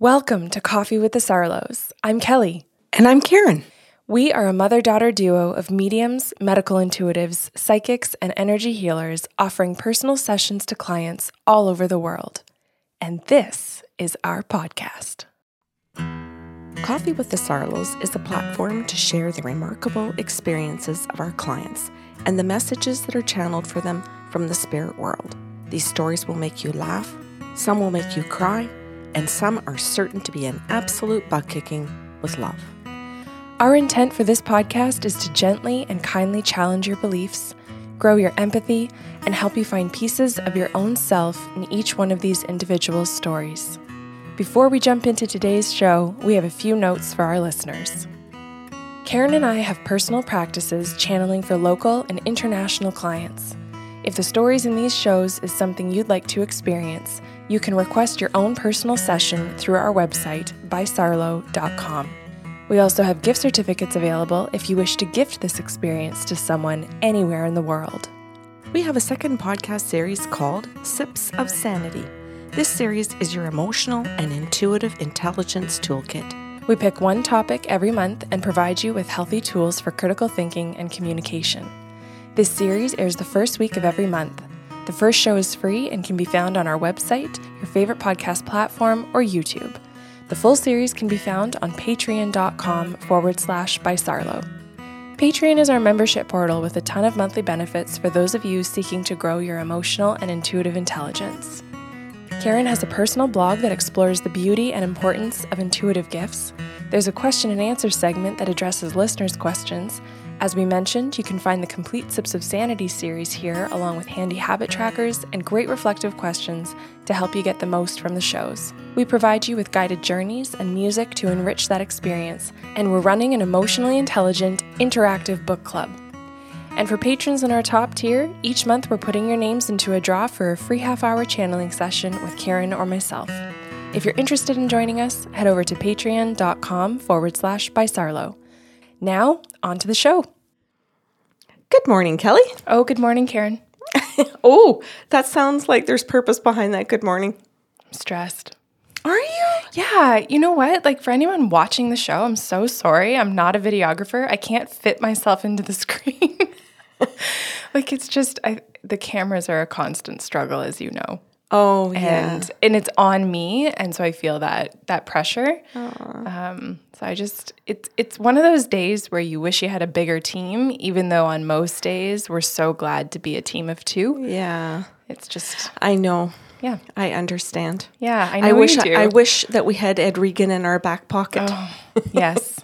Welcome to Coffee with the Sarlos. I'm Kelly. And I'm Karen. We are a mother daughter duo of mediums, medical intuitives, psychics, and energy healers offering personal sessions to clients all over the world. And this is our podcast. Coffee with the Sarlos is a platform to share the remarkable experiences of our clients and the messages that are channeled for them from the spirit world. These stories will make you laugh, some will make you cry, and some are certain to be an absolute butt kicking with love. Our intent for this podcast is to gently and kindly challenge your beliefs, grow your empathy, and help you find pieces of your own self in each one of these individual stories. Before we jump into today's show, we have a few notes for our listeners. Karen and I have personal practices channeling for local and international clients. If the stories in these shows is something you'd like to experience, you can request your own personal session through our website, bysarlo.com. We also have gift certificates available if you wish to gift this experience to someone anywhere in the world. We have a second podcast series called Sips of Sanity. This series is your emotional and intuitive intelligence toolkit. We pick one topic every month and provide you with healthy tools for critical thinking and communication. This series airs the first week of every month. The first show is free and can be found on our website, your favorite podcast platform, or YouTube. The full series can be found on patreon.com forward slash by Sarlo. Patreon is our membership portal with a ton of monthly benefits for those of you seeking to grow your emotional and intuitive intelligence. Karen has a personal blog that explores the beauty and importance of intuitive gifts. There's a question and answer segment that addresses listeners' questions, as we mentioned, you can find the complete Sips of Sanity series here, along with handy habit trackers and great reflective questions to help you get the most from the shows. We provide you with guided journeys and music to enrich that experience, and we're running an emotionally intelligent, interactive book club. And for patrons in our top tier, each month we're putting your names into a draw for a free half hour channeling session with Karen or myself. If you're interested in joining us, head over to patreon.com forward slash by Sarlo. Now, on to the show. Good morning, Kelly. Oh, good morning, Karen. oh, that sounds like there's purpose behind that good morning. I'm stressed. Are you? Yeah, you know what? Like for anyone watching the show, I'm so sorry. I'm not a videographer. I can't fit myself into the screen. like it's just I, the cameras are a constant struggle as you know. Oh yeah, and and it's on me, and so I feel that that pressure. Um, so I just it's it's one of those days where you wish you had a bigger team, even though on most days we're so glad to be a team of two. Yeah, it's just I know. Yeah, I understand. Yeah, I know. I wish I, I, wish that we had Ed Regan in our back pocket. Oh, yes,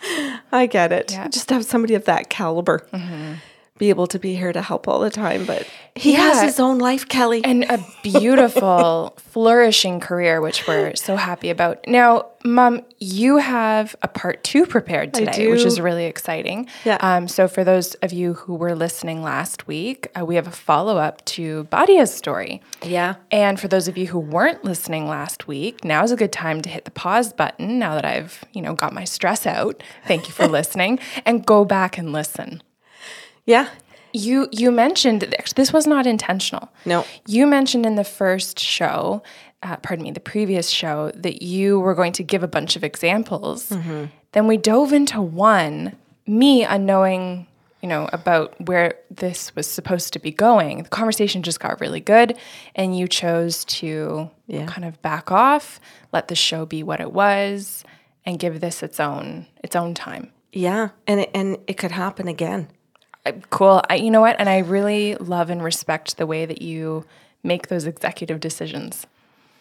I get it. Yeah. Just have somebody of that caliber. Mm-hmm be able to be here to help all the time, but he yeah. has his own life, Kelly. And a beautiful, flourishing career, which we're so happy about. Now, Mom, you have a part two prepared today, which is really exciting. Yeah. Um, so, for those of you who were listening last week, uh, we have a follow up to Badia's story. Yeah. And for those of you who weren't listening last week, now is a good time to hit the pause button now that I've, you know, got my stress out. Thank you for listening and go back and listen. Yeah. You you mentioned this was not intentional. No. You mentioned in the first show, uh, pardon me, the previous show that you were going to give a bunch of examples. Mm-hmm. Then we dove into one, me unknowing, you know, about where this was supposed to be going. The conversation just got really good, and you chose to yeah. kind of back off, let the show be what it was, and give this its own its own time. Yeah, and it, and it could happen again cool. I, you know what? And I really love and respect the way that you make those executive decisions.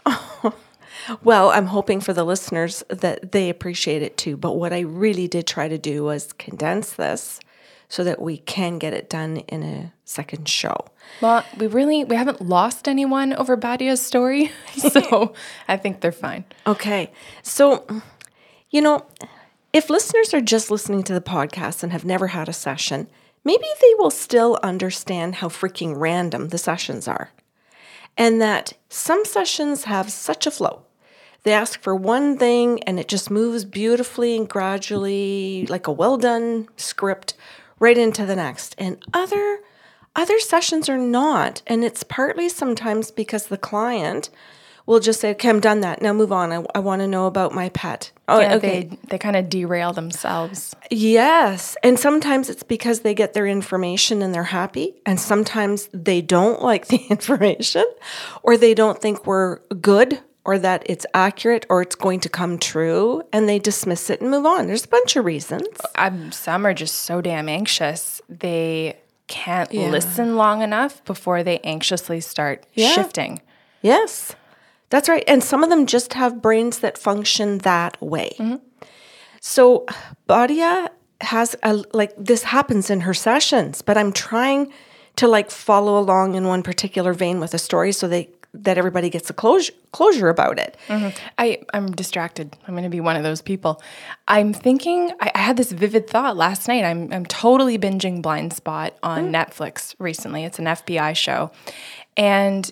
well, I'm hoping for the listeners that they appreciate it too. But what I really did try to do was condense this so that we can get it done in a second show. Well, we really we haven't lost anyone over Badia's story, so I think they're fine. Okay. So, you know, if listeners are just listening to the podcast and have never had a session, maybe they will still understand how freaking random the sessions are. And that some sessions have such a flow. They ask for one thing and it just moves beautifully and gradually, like a well done script, right into the next. And other other sessions are not, and it's partly sometimes because the client will just say, okay, I'm done that. Now move on. I, I want to know about my pet. Oh, Yeah, okay. They, they kind of derail themselves. Yes. And sometimes it's because they get their information and they're happy. And sometimes they don't like the information or they don't think we're good or that it's accurate or it's going to come true and they dismiss it and move on. There's a bunch of reasons. I'm, some are just so damn anxious. They can't listen long enough before they anxiously start Yeah. shifting. Yes, that's right. And some of them just have brains that function that way. So, Badia has a, like this happens in her sessions, but I'm trying to like follow along in one particular vein with a story so they that everybody gets a closure closure about it. Mm-hmm. I, I'm distracted. I'm going to be one of those people. I'm thinking, I, I had this vivid thought last night. I'm, I'm totally binging Blindspot on mm. Netflix recently. It's an FBI show. And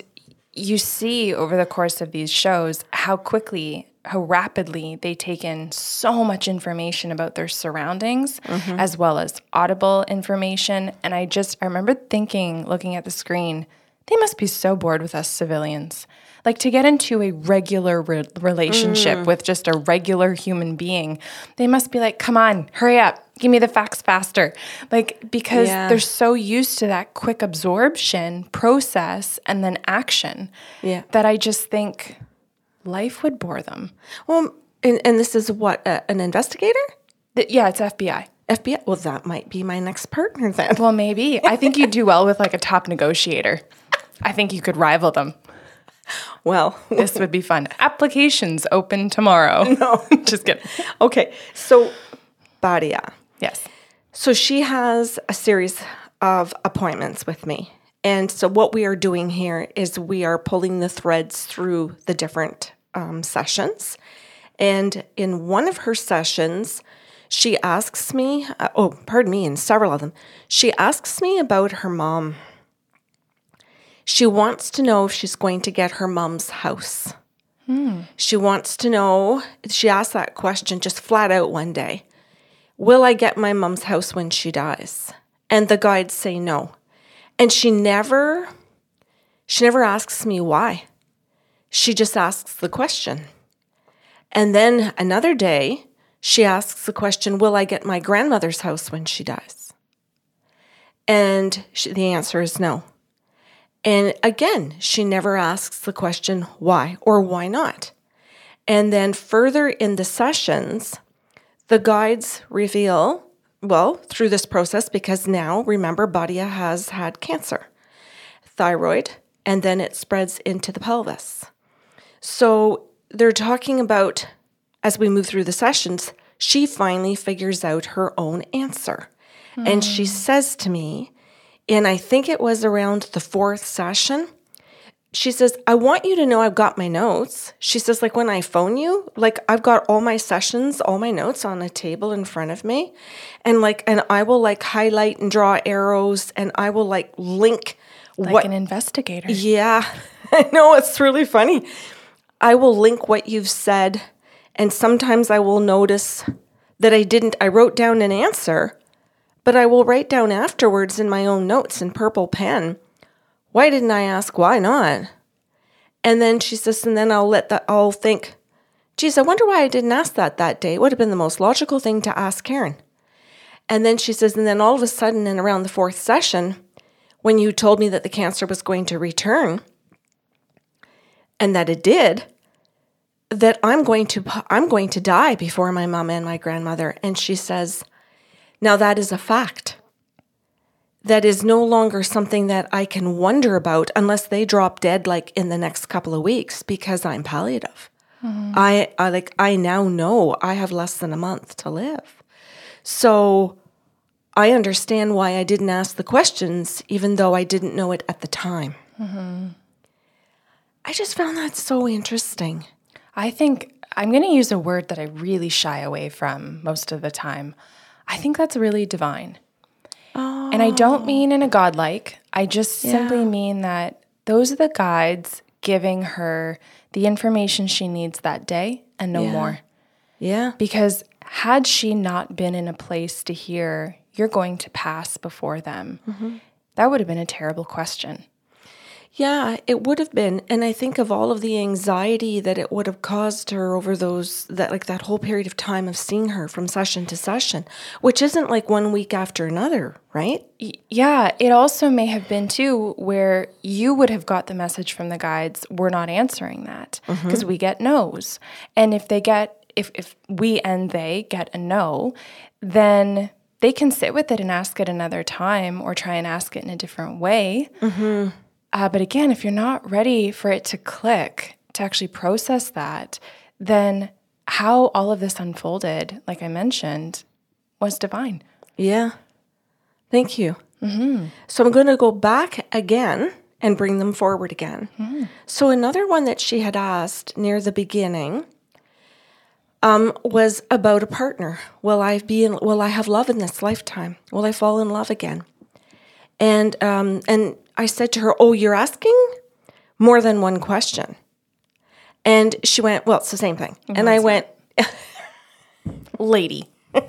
you see over the course of these shows how quickly, how rapidly they take in so much information about their surroundings mm-hmm. as well as audible information. And I just, I remember thinking, looking at the screen, they must be so bored with us civilians. Like to get into a regular re- relationship with just a regular human being, they must be like, come on, hurry up, give me the facts faster. Like, because Yeah. they're so used to that quick absorption process and then action Yeah. that I just think life would bore them. Well, and, and this is what uh, an investigator, Th- yeah, it's FBI. FBI. Well, that might be my next partner then. Well, maybe. I think you'd do well with like a top negotiator. I think you could rival them. Well, This would be fun. Applications open tomorrow. No, just kidding. okay. So, Badia. Yes. So she has a series of appointments with me. And so what we are doing here is we are pulling the threads through the different um, sessions. And in one of her sessions, she asks me, uh, oh, pardon me, in several of them, she asks me about her mom. She wants to know if she's going to get her mom's house. She wants to know, she asked that question just flat out one day. Will I get my mom's house when she dies? And the guides say no. And she never she never asks me why. She just asks the question. And then another day, she asks the question, will I get my grandmother's house when she dies? And she, the answer is no. And again, she never asks the question why or why not. And then further in the sessions, the guides reveal, well, through this process, because now remember, Badia has had cancer, thyroid, and then it spreads into the pelvis. So they're talking about, as we move through the sessions, she finally figures out her own answer. And she hmm. says to me, and I think it was around the fourth session, she says, I want you to know I've got my notes. She says, like when I phone you, like I've got all my sessions, all my notes on a table in front of me. And like, and I will like highlight and draw arrows and I will like link Like what an investigator. yeah, I know it's really funny. I will link what you've said, and sometimes I will notice that I didn't, I wrote down an answer, but I will write down afterwards in my own notes in purple pen. Why didn't I ask? Why not? And then she says, and then I'll let that, I'll think, geez, I wonder why I didn't ask that that day. It would have been the most logical thing to ask Karen. And then she says, and then all of a sudden, in around the fourth session, when you told me that the cancer was going to return and that it did that I'm going to I'm going to die before my mom and my grandmother and she says now that is a fact that is no longer something that I can wonder about unless they drop dead like in the next couple of weeks because I'm palliative. Mm-hmm. I, I like I now know I have less than a month to live. So I understand why I didn't ask the questions, even though I didn't know it at the time. Mm-hmm. I just found that so interesting. I think I'm going to use a word that I really shy away from most of the time. I think that's really divine. And I don't oh. mean in a godlike, I just simply mean that those are the guides giving her the information she needs that day and no Yeah. more. Yeah. Because had she not been in a place to hear, you're going to pass before them, mm-hmm. that would have been a terrible question. Yeah, it would have been. And I think of all of the anxiety that it would have caused her over those that like that whole period of time of seeing her from session to session, which isn't like one week after another, right? Yeah, it also may have been too where you would have got the message from the guides, we're not answering that mm-hmm. because we get no's. And if they get, if, if we and they get a no, then they can sit with it and ask it another time or try and ask it in a different way. Mm-hmm. Uh, but again, if you're not ready for it to click, to actually process that, then how all of this unfolded, like I mentioned, was divine. Yeah. Thank you. So I'm going to go back again and bring them forward again. So another one that she had asked near the beginning um, was about a partner. Will I be? In, will I have love in this lifetime? Will I fall in love again? And um, and I said to her, "Oh, you're asking more than one question." And she went, "Well, it's the same thing." Mm-hmm. And I went, Lady.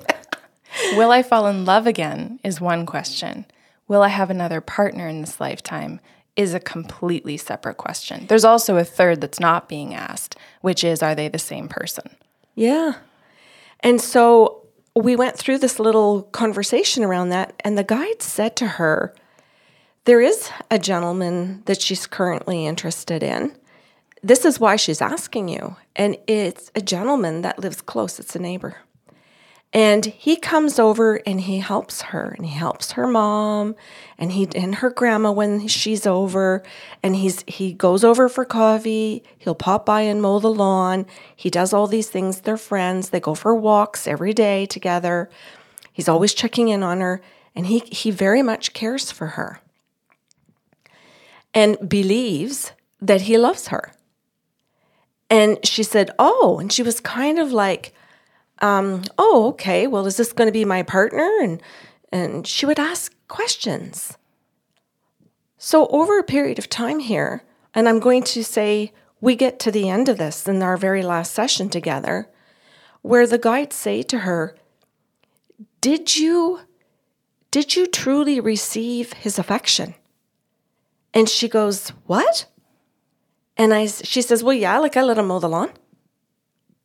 Will I fall in love again is one question. Will I have another partner in this lifetime is a completely separate question. There's also a third that's not being asked, which is are they the same person? Yeah. And so we went through this little conversation around that, and the guide said to her, There is a gentleman that she's currently interested in. This is why she's asking you. And it's a gentleman that lives close, it's a neighbor. And he comes over and he helps her and he helps her mom and he and her grandma when she's over and he's he goes over for coffee, he'll pop by and mow the lawn. He does all these things, they're friends, they go for walks every day together. He's always checking in on her and he he very much cares for her. And believes that he loves her. And she said, "Oh," and she was kind of like um, oh, okay, well, is this going to be my partner? And and she would ask questions. So over a period of time here, and I'm going to say we get to the end of this in our very last session together, where the guides say to her, Did you did you truly receive his affection? And she goes, What? And I she says, Well, yeah, like I let him mow the lawn.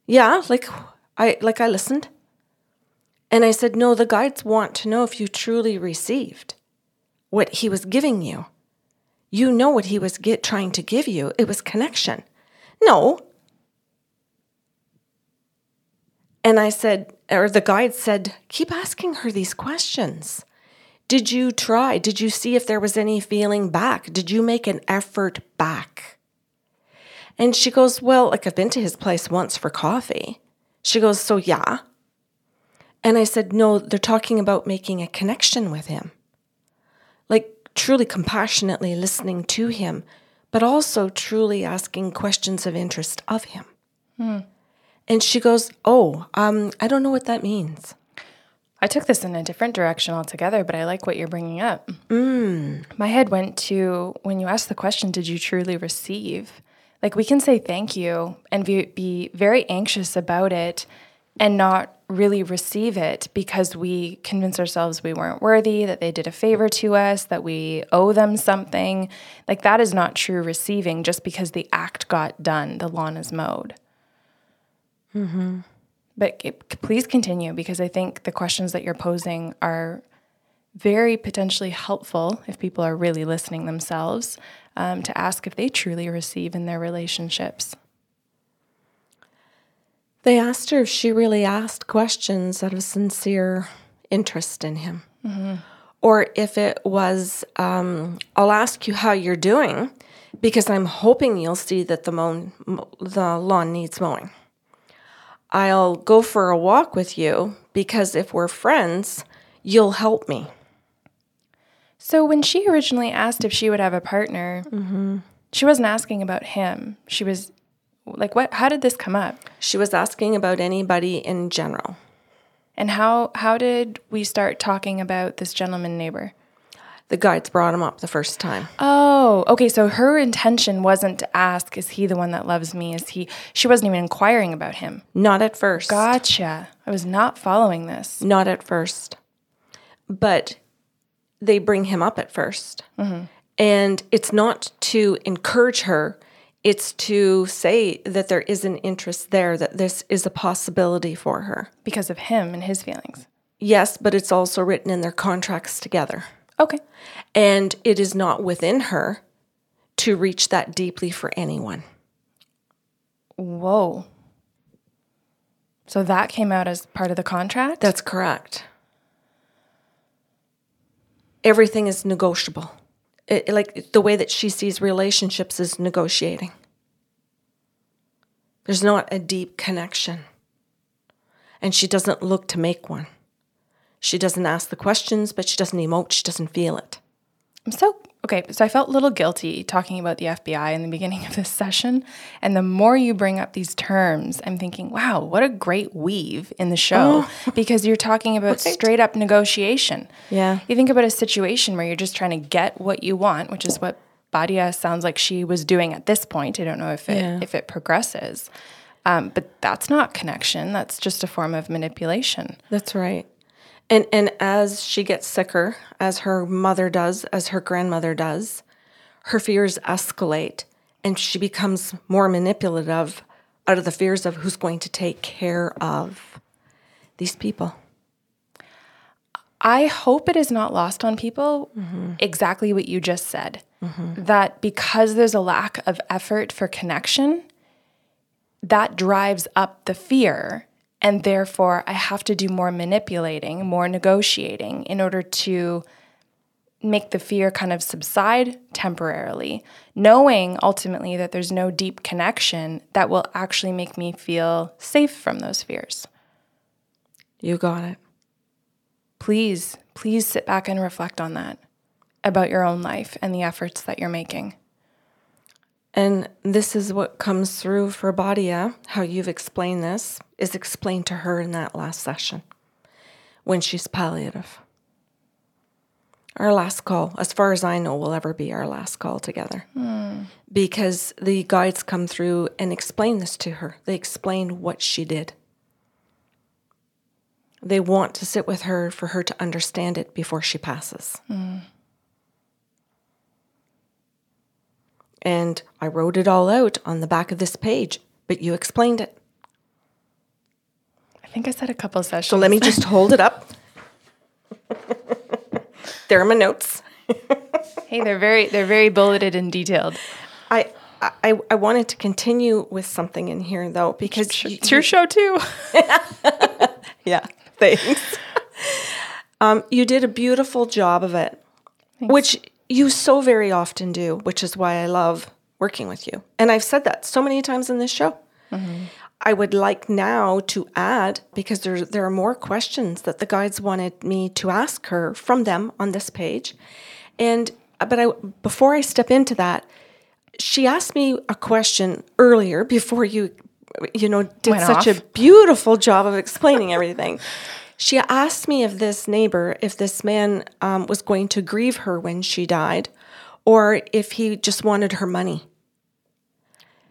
Yeah, like I like I listened. And I said, "No, the guides want to know if you truly received what he was giving you. You know what he was get, trying to give you. It was connection." No. And I said, or the guide said, "Keep asking her these questions. Did you try? Did you see if there was any feeling back? Did you make an effort back?" And she goes, "Well, like I've been to his place once for coffee." She goes, So, yeah. And I said, No, they're talking about making a connection with him. Like truly compassionately listening to him, but also truly asking questions of interest of him. And she goes, Oh, um, I don't know what that means. I took this in a different direction altogether, but I like what you're bringing up. Mm. My head went to when you asked the question, Did you truly receive? Like, we can say thank you and be, very anxious about it and not really receive it because we convince ourselves we weren't worthy, that they did a favor to us, that we owe them something. Like, that is not true receiving just because the act got done, the lawn is mowed. Mm-hmm. But please continue because I think the questions that you're posing are very potentially helpful if people are really listening themselves um, to ask if they truly receive in their relationships. They asked her if she really asked questions out of sincere interest in him. Or if it was, um, I'll ask you how you're doing because I'm hoping you'll see that the, the lawn needs mowing. I'll go for a walk with you because if we're friends, you'll help me. So, when she originally asked if she would have a partner, mm-hmm. she wasn't asking about him. She was like, "What? How did this come up? She was asking about anybody in general. And how how did we start talking about this gentleman neighbor?" The guides brought him up the first time. Oh, okay. So her intention wasn't to ask, "Is he the one that loves me?" Is he? She wasn't even inquiring about him. Not at first. Gotcha. I was not following this. Not at first. But they bring him up at 1st mm-hmm. And it's not to encourage her, it's to say that there is an interest there, that this is a possibility for her. Because of him and his feelings. Yes, but it's also written in their contracts together. Okay. And it is not within her to reach that deeply for anyone. Whoa. So that came out as part of the contract? That's correct. Everything is negotiable. It, like the way that she sees relationships is negotiating. There's not a deep connection. And she doesn't look to make one. She doesn't ask the questions, but she doesn't emote, she doesn't feel it. I'm so okay. So I felt a little guilty talking about the FBI in the beginning of this session. And the more you bring up these terms, I'm thinking, wow, what a great weave in the show oh. because you're talking about right. straight up negotiation. Yeah. You think about a situation where you're just trying to get what you want, which is what Badia sounds like she was doing at this point. I don't know if it yeah. if it progresses. Um, but that's not connection. That's just a form of manipulation. That's right. And and as she gets sicker, as her mother does, as her grandmother does, her fears escalate and she becomes more manipulative out of the fears of who's going to take care of these people. I hope it is not lost on people mm-hmm. exactly what you just said. Mm-hmm. That because there's a lack of effort for connection, that drives up the fear and therefore, I have to do more manipulating, more negotiating in order to make the fear kind of subside temporarily, knowing ultimately that there's no deep connection that will actually make me feel safe from those fears. You got it. Please, please sit back and reflect on that about your own life and the efforts that you're making. And this is what comes through for Badia, how you've explained this, is explained to her in that last session when she's palliative. Our last call, as far as I know, will ever be our last call together. Mm. Because the guides come through and explain this to her. They explain what she did. They want to sit with her for her to understand it before she passes. Mm. And I wrote it all out on the back of this page, but you explained it. I think I said a couple sessions. So let me just hold it up. there are my notes. hey, they're very they're very bulleted and detailed. I I, I wanted to continue with something in here though because it's your show too. yeah, thanks. Um, you did a beautiful job of it, thanks. which you so very often do, which is why I love working with you. And I've said that so many times in this show. Mm-hmm. I would like now to add because there there are more questions that the guides wanted me to ask her from them on this page. And but I before I step into that, she asked me a question earlier before you you know did Went such off. a beautiful job of explaining everything. She asked me if this neighbor, if this man um, was going to grieve her when she died, or if he just wanted her money.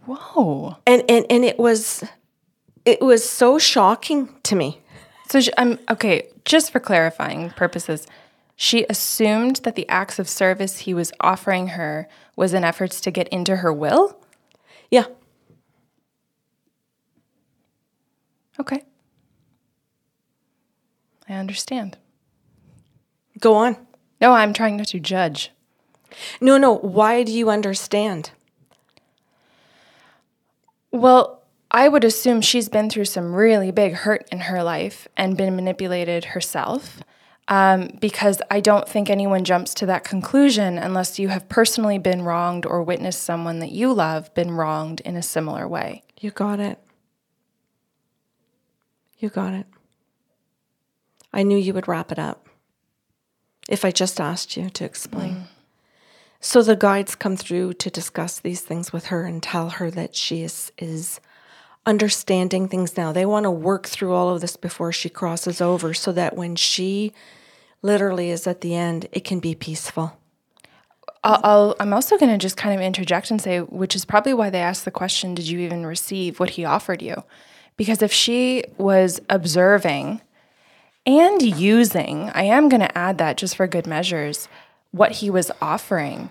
Whoa! And and and it was, it was so shocking to me. So I'm um, okay. Just for clarifying purposes, she assumed that the acts of service he was offering her was in efforts to get into her will. Yeah. Okay. I understand. Go on. No, I'm trying not to judge. No, no. Why do you understand? Well, I would assume she's been through some really big hurt in her life and been manipulated herself. Um, because I don't think anyone jumps to that conclusion unless you have personally been wronged or witnessed someone that you love been wronged in a similar way. You got it. You got it. I knew you would wrap it up if I just asked you to explain. Mm. So the guides come through to discuss these things with her and tell her that she is, is understanding things now. They want to work through all of this before she crosses over so that when she literally is at the end, it can be peaceful. I'll, i am also going to just kind of interject and say, which is probably why they asked the question, did you even receive what he offered you? Because if she was observing and using, I am going to add that just for good measures, what he was offering,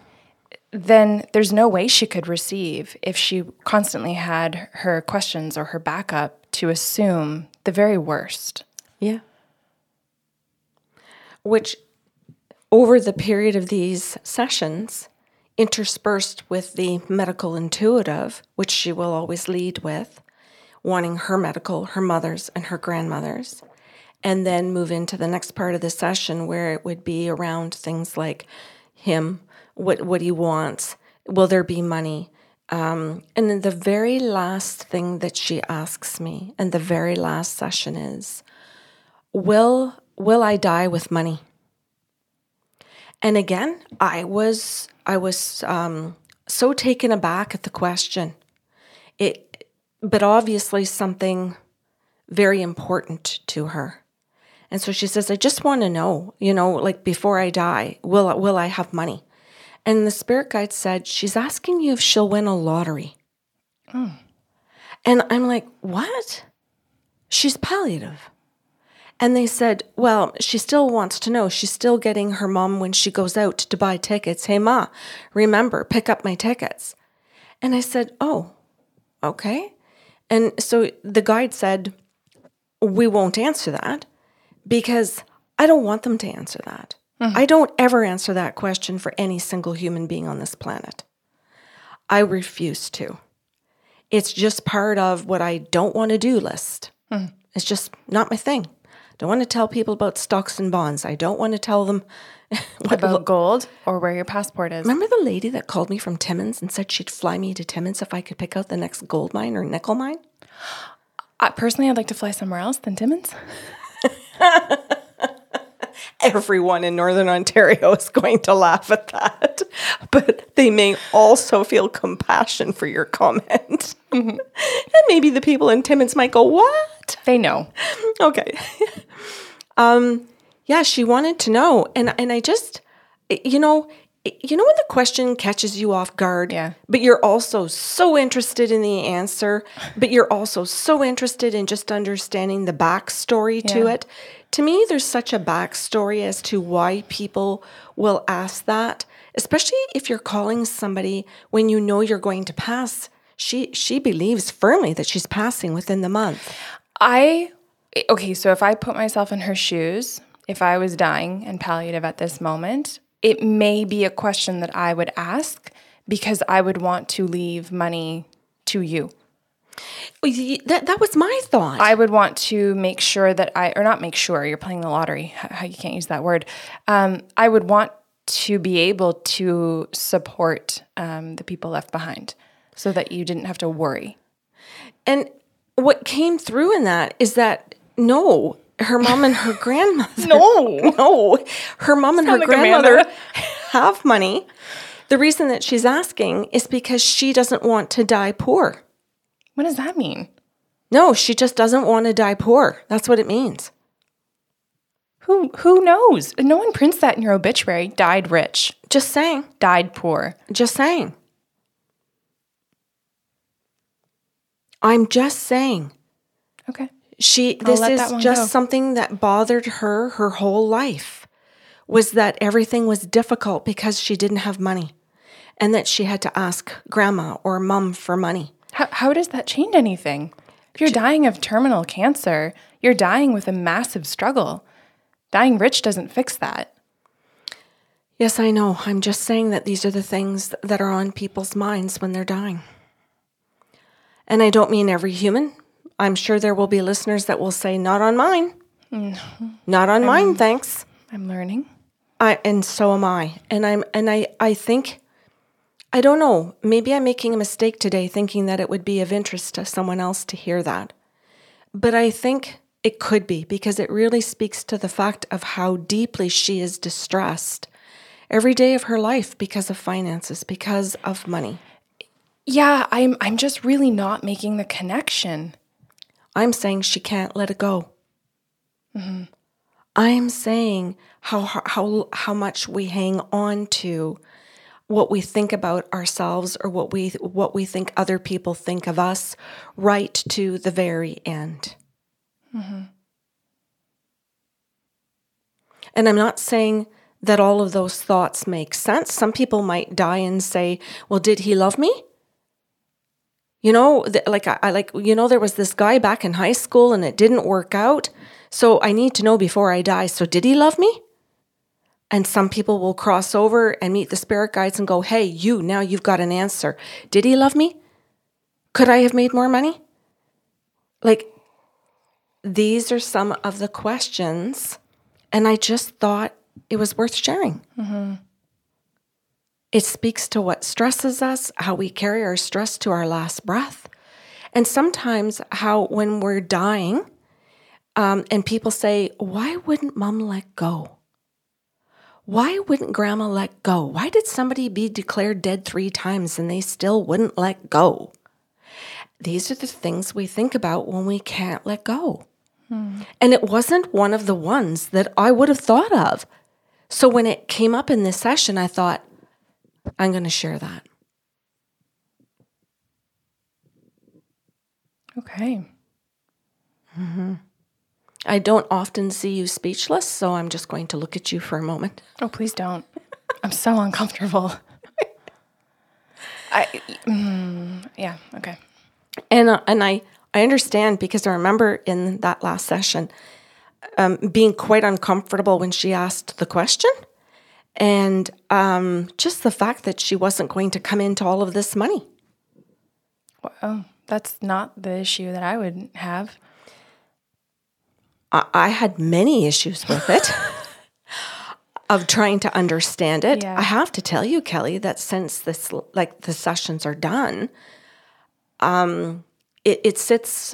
then there's no way she could receive if she constantly had her questions or her backup to assume the very worst. Yeah. Which, over the period of these sessions, interspersed with the medical intuitive, which she will always lead with, wanting her medical, her mother's, and her grandmother's, and then move into the next part of the session where it would be around things like him, what what he wants, will there be money, um, and then the very last thing that she asks me, and the very last session is, will will I die with money? And again, I was I was um, so taken aback at the question. It, but obviously something very important to her. And so she says, I just want to know, you know, like before I die, will will I have money? And the spirit guide said, She's asking you if she'll win a lottery. Oh. And I'm like, What? She's palliative. And they said, Well, she still wants to know. She's still getting her mom when she goes out to buy tickets. Hey, Ma, remember, pick up my tickets. And I said, Oh, okay. And so the guide said, We won't answer that because I don't want them to answer that. I don't ever answer that question for any single human being on this planet. I refuse to. It's just part of what I don't want to do list. It's just not my thing. I Don't want to tell people about stocks and bonds. I don't want to tell them what About gold or where your passport is. Remember the lady that called me from Timmins and said she'd fly me to Timmins if I could pick out the next gold mine or nickel mine? Uh, personally, I'd like to fly somewhere else than Timmins. Everyone in Northern Ontario is going to laugh at that, but they may also feel compassion for your comment. and maybe the people in Timmins might go, What? They know. okay. um, yeah, she wanted to know, and and I just, you know, you know when the question catches you off guard, Yeah. but you're also so interested in the answer, but you're also so interested in just understanding the backstory to it. To me, there's such a backstory as to why people will ask that, especially if you're calling somebody when you know you're going to pass. She she believes firmly that she's passing within the month. I okay, so if I put myself in her shoes, if I was dying and palliative at this moment, it may be a question that I would ask because I would want to leave money to you. That that was my thought. I would want to make sure that I, or not make sure, you're playing the lottery. you can't use that word. Um, I would want to be able to support um, the people left behind, so that you didn't have to worry. and what came through in that is that no, her mom and her grandmother. No. no, her mom and her like grandmother Amanda. have money. The reason that she's asking is because she doesn't want to die poor. What does that mean? No, she just doesn't want to die poor. That's what it means. Who who knows? No one prints that in your obituary. Died rich, Just saying. died poor. Just saying. I'm just saying. Okay. She this is just go. something that bothered her her whole life was that everything was difficult because she didn't have money and that she had to ask grandma or mom for money. How how does that change anything? If you're dying of terminal cancer, you're dying with a massive struggle. Dying rich doesn't fix that. Yes, I know. I'm just saying that these are the things that are on people's minds when they're dying. And I don't mean every human. I'm sure there will be listeners that will say, not on mine. Not on mine, thanks. I'm learning. I and so am I. And I'm and I I think I don't know, maybe I'm making a mistake today thinking that it would be of interest to someone else to hear that. But I think it could be because it really speaks to the fact of how deeply she is distressed every day of her life because of finances, because of money. Yeah, I'm I'm just really not making the connection. I'm saying she can't let it go. I'm saying how how how much we hang on to what we think about ourselves or what we what we think other people think of us right to the very end. And I'm not saying that all of those thoughts make sense. Some people might die and say, Well, did he love me? You know, like I, I like you know there was this guy back in high school and it didn't work out. So I need to know before I die. So did he love me? And some people will cross over and meet the spirit guides and go, "Hey, you, now you've got an answer. Did he love me? Could I have made more money?" Like these are some of the questions and I just thought it was worth sharing. Mm-hmm. It speaks to what stresses us, how we carry our stress to our last breath, and sometimes how when we're dying, um, and people say, Why wouldn't mom let go? Why wouldn't grandma let go? Why did somebody be declared dead three times and they still wouldn't let go? These are the things we think about when we can't let go. And it wasn't one of the ones that I would have thought of. So when it came up in this session, I thought, I'm going to share that. Okay. I don't often see you speechless, so I'm just going to look at you for a moment. Oh, please don't. I'm so uncomfortable. I, mm, yeah, okay. And uh, and I I understand because I remember in that last session um, being quite uncomfortable when she asked the question, and um, just the fact that she wasn't going to come into all of this money. Well, that's not the issue that I would have. I, I had many issues with it. Of trying to understand it, Yeah. I have to tell you, Kelly, that since this like the sessions are done, um, it, it sits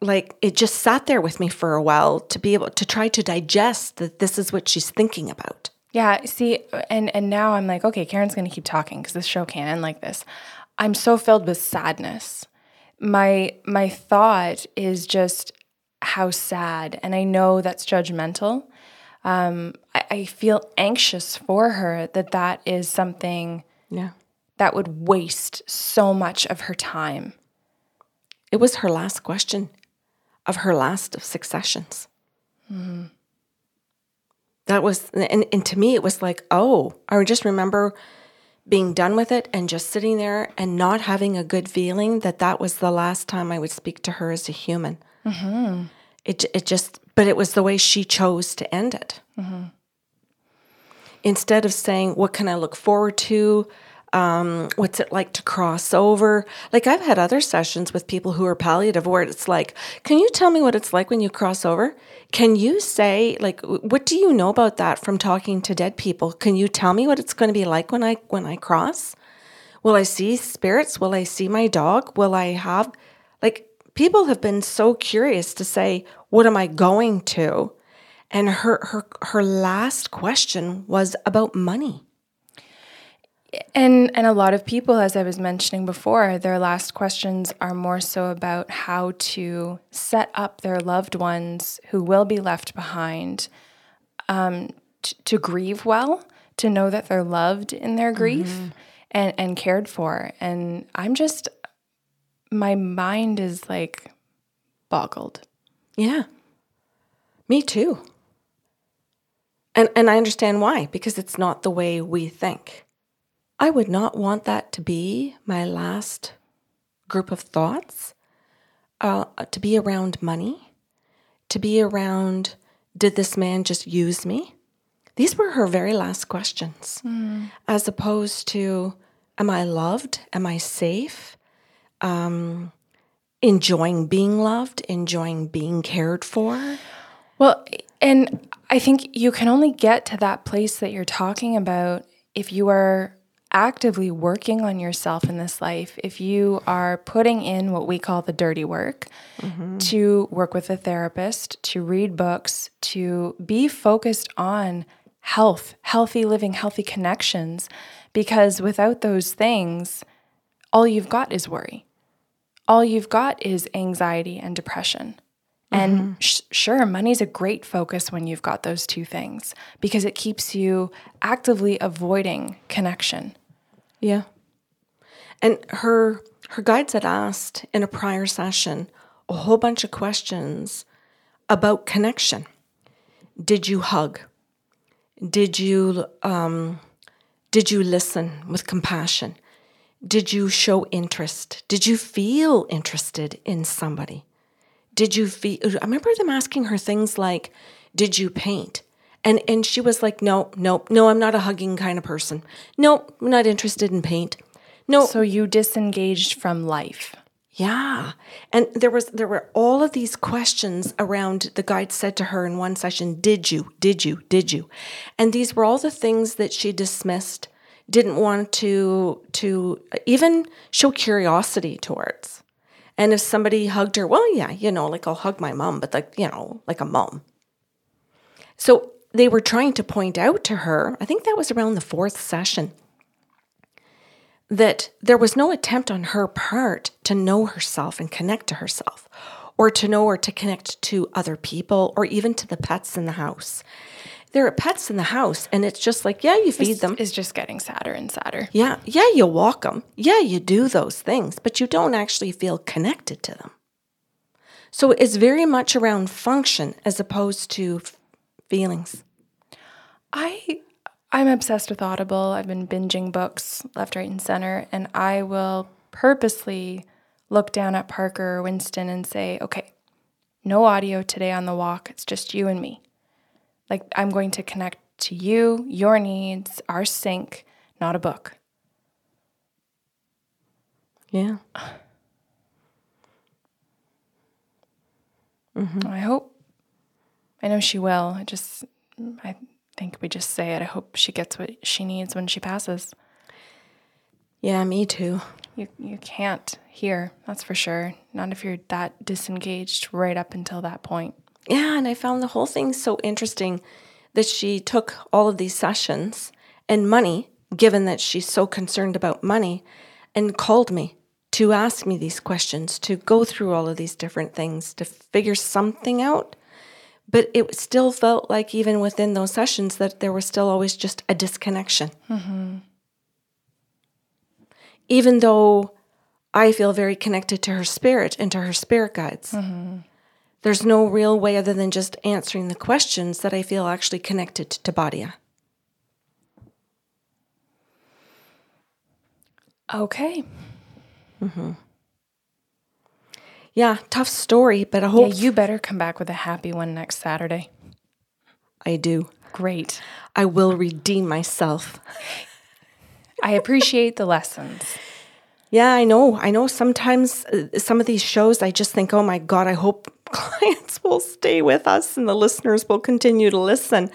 like it just sat there with me for a while to be able to try to digest that this is what she's thinking about. Yeah, see, and and now I'm like, okay, Karen's gonna keep talking because this show can't end like this. I'm so filled with sadness. My my thought is just how sad, and I know that's judgmental. Um, I, I feel anxious for her that that is something Yeah. that would waste so much of her time. It was her last question of her last of six sessions. That was, and, and to me, it was like, oh, I just remember being done with it and just sitting there and not having a good feeling that that was the last time I would speak to her as a human. It, it just, but it was the way she chose to end it. Instead of saying, what can I look forward to? Um, what's it like to cross over? Like I've had other sessions with people who are palliative where it's like, can you tell me what it's like when you cross over? Can you say like what do you know about that from talking to dead people? Can you tell me what it's going to be like when I when I cross? Will I see spirits? Will I see my dog? Will I have like people have been so curious to say, what am I going to? And her her her last question was about money. And and a lot of people, as I was mentioning before, their last questions are more so about how to set up their loved ones who will be left behind um, t- to grieve well, to know that they're loved in their grief and and cared for. And I'm just, my mind is like boggled. Yeah. Me too. And and I understand why because it's not the way we think. I would not want that to be my last group of thoughts. Uh, to be around money, to be around did this man just use me? These were her very last questions, as opposed to am I loved? Am I safe? Um, enjoying being loved, enjoying being cared for. Well, and I think you can only get to that place that you're talking about if you are actively working on yourself in this life, if you are putting in what we call the dirty work mm-hmm. to work with a therapist, to read books, to be focused on health, healthy living, healthy connections, because without those things, all you've got is worry. All you've got is anxiety and depression. And mm-hmm. sh- sure, money's a great focus when you've got those two things because it keeps you actively avoiding connection. Yeah. And her her guides had asked in a prior session a whole bunch of questions about connection. Did you hug? Did you um, did you listen with compassion? Did you show interest? Did you feel interested in somebody? Did you feel I remember them asking her things like, Did you paint? And and she was like, No, no, no, I'm not a hugging kind of person. No, I'm not interested in paint. No. So you disengaged from life. Yeah. And there was there were all of these questions around the guide said to her in one session, did you? Did you? Did you? And these were all the things that she dismissed, didn't want to to even show curiosity towards. And if somebody hugged her, well, yeah, you know, like I'll hug my mom, but like, you know, like a mom. So they were trying to point out to her, I think that was around the fourth session, that there was no attempt on her part to know herself and connect to herself, or to know or to connect to other people, or even to the pets in the house. There are pets in the house, and it's just like, yeah, you feed them. It's just getting sadder and sadder. Yeah, yeah, you walk them. Yeah, you do those things, but you don't actually feel connected to them. So it's very much around function as opposed to feelings. I I'm obsessed with Audible. I've been binging books left, right, and center, and I will purposely look down at Parker or Winston and say, "Okay, no audio today on the walk. It's just you and me." Like I'm going to connect to you, your needs, our sync, not a book. Yeah. I hope. I know she will. I just, I think we just say it. I hope she gets what she needs when she passes. Yeah, me too. You you can't hear. That's for sure. Not if you're that disengaged right up until that point. Yeah, and I found the whole thing so interesting that she took all of these sessions and money, given that she's so concerned about money, and called me to ask me these questions, to go through all of these different things, to figure something out. But it still felt like, even within those sessions, that there was still always just a disconnection. Mm-hmm. Even though I feel very connected to her spirit and to her spirit guides mm-hmm. there's no real way other than just answering the questions that I feel actually connected to Badia. Okay. Mm-hmm. Yeah, tough story, but I hope. Yeah, you better come back with a happy one next Saturday. I do. Great. I will redeem myself. I appreciate the lessons. Yeah, I know. I know sometimes uh, some of these shows, I just think, oh my God, I hope clients will stay with us and the listeners will continue to listen.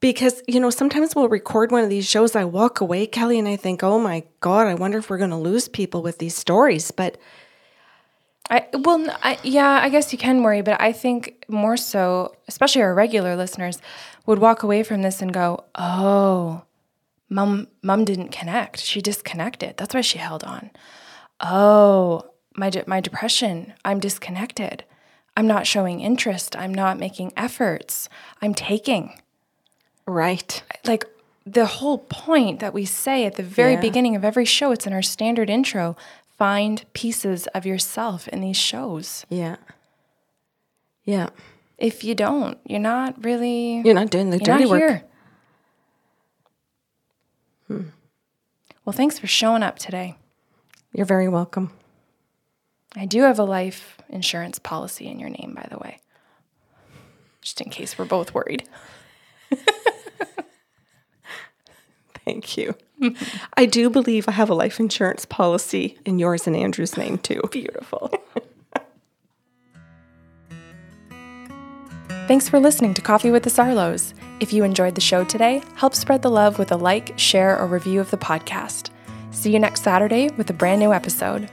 Because, you know, sometimes we'll record one of these shows, I walk away, Kelly, and I think, oh my God, I wonder if we're going to lose people with these stories. But I well, I, yeah, I guess you can worry, but I think more so, especially our regular listeners, would walk away from this and go, "Oh, mom, mom didn't connect. She disconnected. That's why she held on. Oh, my de- my depression. I'm disconnected. I'm not showing interest. I'm not making efforts. I'm taking." right. like the whole point that we say at the very Yeah. beginning of every show, it's in our standard intro. Find pieces of yourself in these shows. Yeah. Yeah. If you don't, you're not really You're not doing the you're dirty not work. here. Hmm. Well, thanks for showing up today. You're very welcome. I do have a life insurance policy in your name, by the way, just in case we're both worried. Thank you. I do believe I have a life insurance policy in yours and Andrew's name too. Beautiful. Thanks for listening to Coffee with the Sarlos. If you enjoyed the show today, help spread the love with a like, share, or review of the podcast. See you next Saturday with a brand new episode.